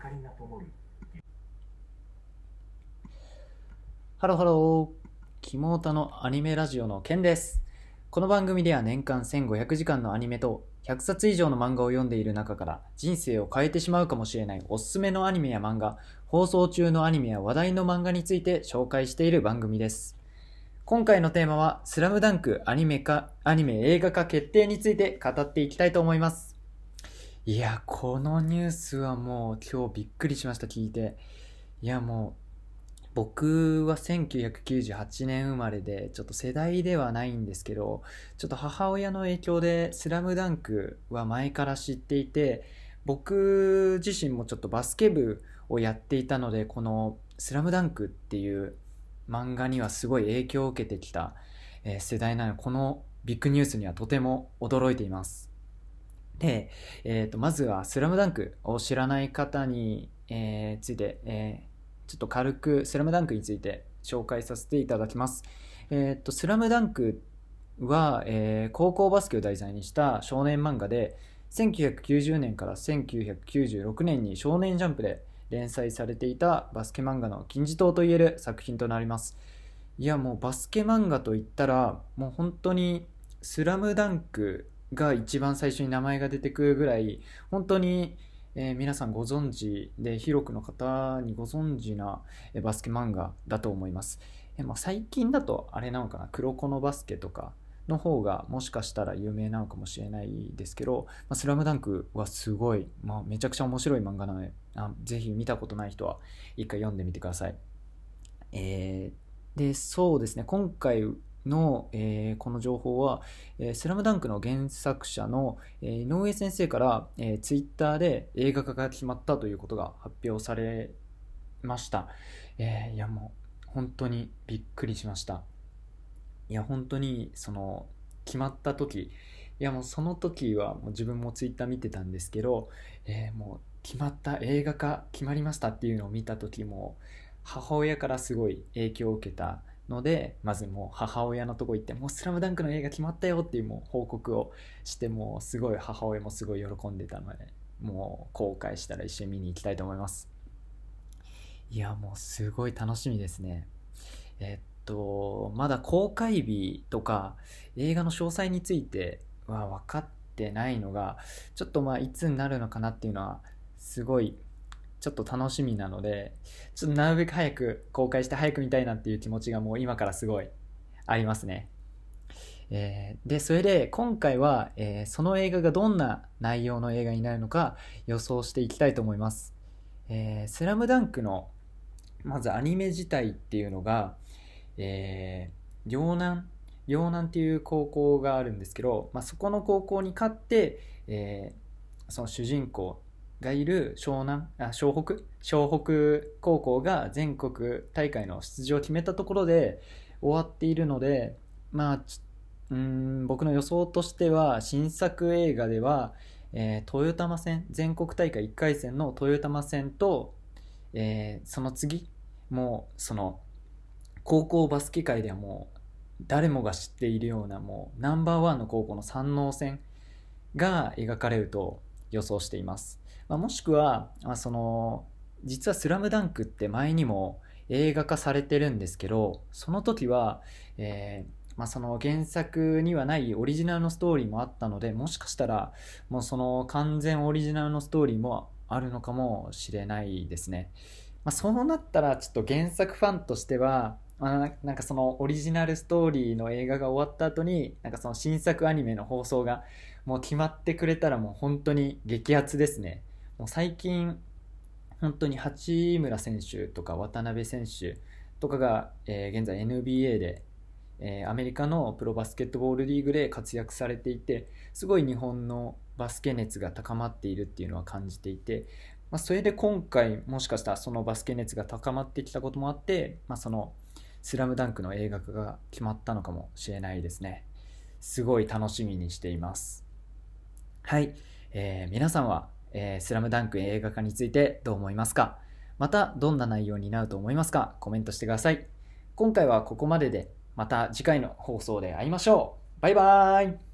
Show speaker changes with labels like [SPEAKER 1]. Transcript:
[SPEAKER 1] かりが灯る
[SPEAKER 2] ハローハロー。キモータのアニメラジオのケンです。この番組では年間1500時間のアニメと100冊以上の漫画を読んでいる中から人生を変えてしまうかもしれないおすすめのアニメや漫画、放送中のアニメや話題の漫画について紹介している番組です。今回のテーマはスラムダンクアニメ化、アニメ映画化決定について語っていきたいと思います。いや、このニュースはもう今日びっくりしました、聞いて。いや、もう僕は1998年生まれでちょっと世代ではないんですけどちょっと母親の影響で「スラムダンクは前から知っていて僕自身もちょっとバスケ部をやっていたのでこの「スラムダンクっていう漫画にはすごい影響を受けてきた、世代なのでこのビッグニュースにはとても驚いていますで、えー、とまずは「スラムダンクを知らない方に、えーついて、えーちょっと軽くスラムダンクについて紹介させていただきます。えーと、スラムダンクは、えー高校バスケを題材にした少年漫画で、1990年から1996年に少年ジャンプで連載されていたバスケ漫画の金字塔といえる作品となります。いや、もうバスケ漫画といったら、もう本当にスラムダンクが一番最初に名前が出てくるぐらい、本当にえー皆さんご存知で広くの方にご存知なえバスケ漫画だと思います、えまあ、最近だとあれなのかな黒子のバスケとかの方がもしかしたら有名なのかもしれないですけど「まあ、スラムダンクはすごい、まあ、めちゃくちゃ面白い漫画なのであぜひ見たことない人は一回読んでみてください、えーでそうですね今回の、えーこの情報はえースラムダンクの原作者の、えー井上先生から、えツイッターで映画化が決まったということが発表されました。えーいやもう本当にびっくりしました。いや本当にその決まった時いやもうその時はもう自分もツイッター見てたんですけど、えーもう決まった映画化決まりましたっていうのを見た時も母親からすごい影響を受けたのでまずもう母親のとこ行ってもう「スラムダンクの映画決まったよっていうもう報告をしてもうすごい母親もすごい喜んでたのでもう後悔したら一緒に見に行きたいと思います。いやもうすごい楽しみですね。えっとまだ公開日とか映画の詳細については分かってないのがちょっとまあいつになるのかなっていうのはすごいちょっと楽しみなのでちょっとなるべく早く公開して早く見たいなっていう気持ちがもう今からすごいありますね。えーで、それで今回は、えーその映画がどんな内容の映画になるのか予想していきたいと思います。えースラムダンクのまずアニメ自体っていうのが、えー両南両南っていう高校があるんですけど、まあ、そこの高校に勝って、えーその主人公がいる湘南あ湘北？湘北高校が全国大会の出場を決めたところで終わっているのでまあうん僕の予想としては新作映画では、えー豊玉戦全国大会1回戦の豊玉戦と、えーその次もうその高校バスケ界ではもう誰もが知っているようなもうナンバーワンの高校の山王戦が描かれると予想しています、まあ、もしくは、まあ、その実は「スラムダンクって前にも映画化されてるんですけどその時は、えーまあ、その原作にはないオリジナルのストーリーもあったのでもしかしたらもうその完全オリジナルのストーリーもあるのかもしれないですね、まあ、そうなったらちょっと原作ファンとしては、まあ、なんかそのオリジナルストーリーの映画が終わった後になんかその新作アニメの放送がもう決まってくれたらもう本当に激アツですね。もう最近本当に八村選手とか渡辺選手とかが、えー現在 NBA で、えーアメリカのプロバスケットボールリーグで活躍されていてすごい日本のバスケ熱が高まっているっていうのは感じていて、まあ、それで今回もしかしたらそのバスケ熱が高まってきたこともあって、まあ、その「スラムダンクの映画化が決まったのかもしれないですね。すごい楽しみにしています。はい、えー皆さんは、えースラムダンク映画化についてどう思いますか？またどんな内容になると思いますか？コメントしてください。今回はここまででまた次回の放送で会いましょう。バイバーイ。